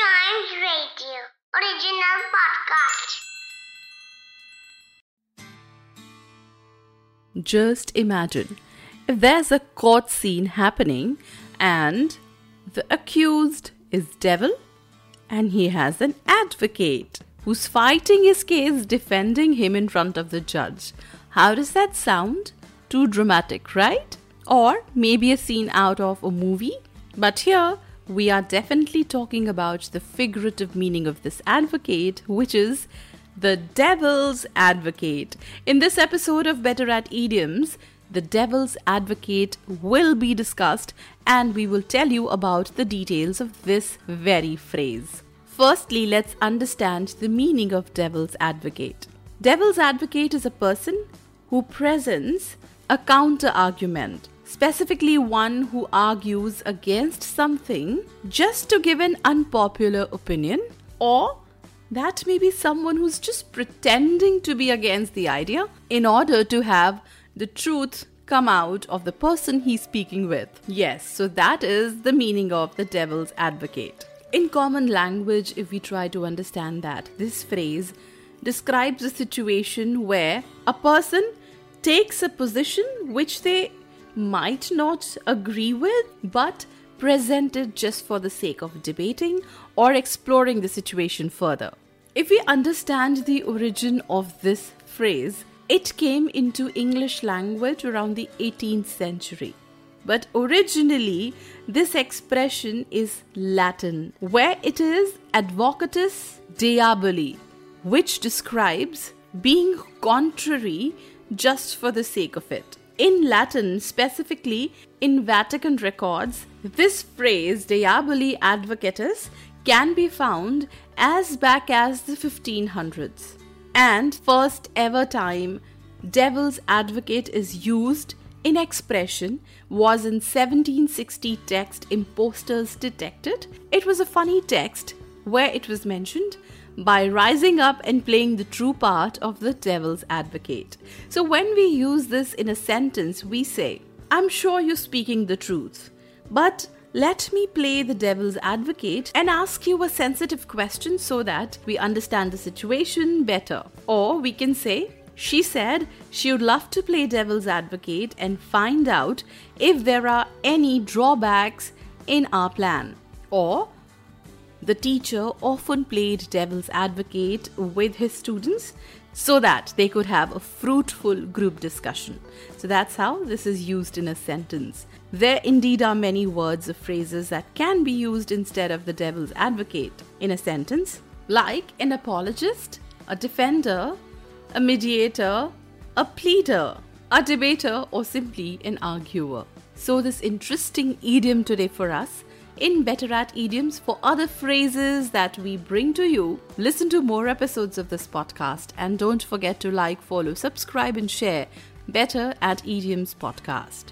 Chimes Radio original podcast. Just imagine if there's a court scene happening and the accused is devil and he has an advocate who's fighting his case defending him in front of the judge. How does that sound? Too dramatic, right? Or maybe a scene out of a movie? But here we are definitely talking about the figurative meaning of this advocate, which is the devil's advocate. In this episode of Better at Idioms, the devil's advocate will be discussed and we will tell you about the details of this very phrase. Firstly, let's understand the meaning of devil's advocate. Devil's advocate is a person who presents a counter argument specifically one who argues against something just to give an unpopular opinion, or that may be someone who's just pretending to be against the idea in order to have the truth come out of the person he's speaking with. Yes, so that is the meaning of the devil's advocate. In common language, if we try to understand that, this phrase describes a situation where a person takes a position which they might not agree with, but presented just for the sake of debating or exploring the situation further. If we understand the origin of this phrase, it came into English language around the 18th century. But originally, this expression is Latin, where it is advocatus diaboli, which describes being contrary just for the sake of it. In Latin, specifically in Vatican records, this phrase Diaboli Advocatus can be found as back as the 1500s. And first ever time devil's advocate is used in expression was in 1760 text imposters detected. It was a funny text where it was mentioned by rising up and playing the true part of the devil's advocate. So when we use this in a sentence, we say, I'm sure you're speaking the truth, but let me play the devil's advocate and ask you a sensitive question so that we understand the situation better. Or we can say, she said she would love to play devil's advocate and find out if there are any drawbacks in our plan. Or the teacher often played devil's advocate with his students so that they could have a fruitful group discussion. So that's how this is used in a sentence. There indeed are many words or phrases that can be used instead of the devil's advocate in a sentence, like an apologist, a defender, a mediator, a pleader, a debater, or simply an arguer. So, this interesting idiom today for us in Better at Idioms for other phrases that we bring to you. Listen to more episodes of this podcast and don't forget to like, follow, subscribe, and share Better at Idioms podcast.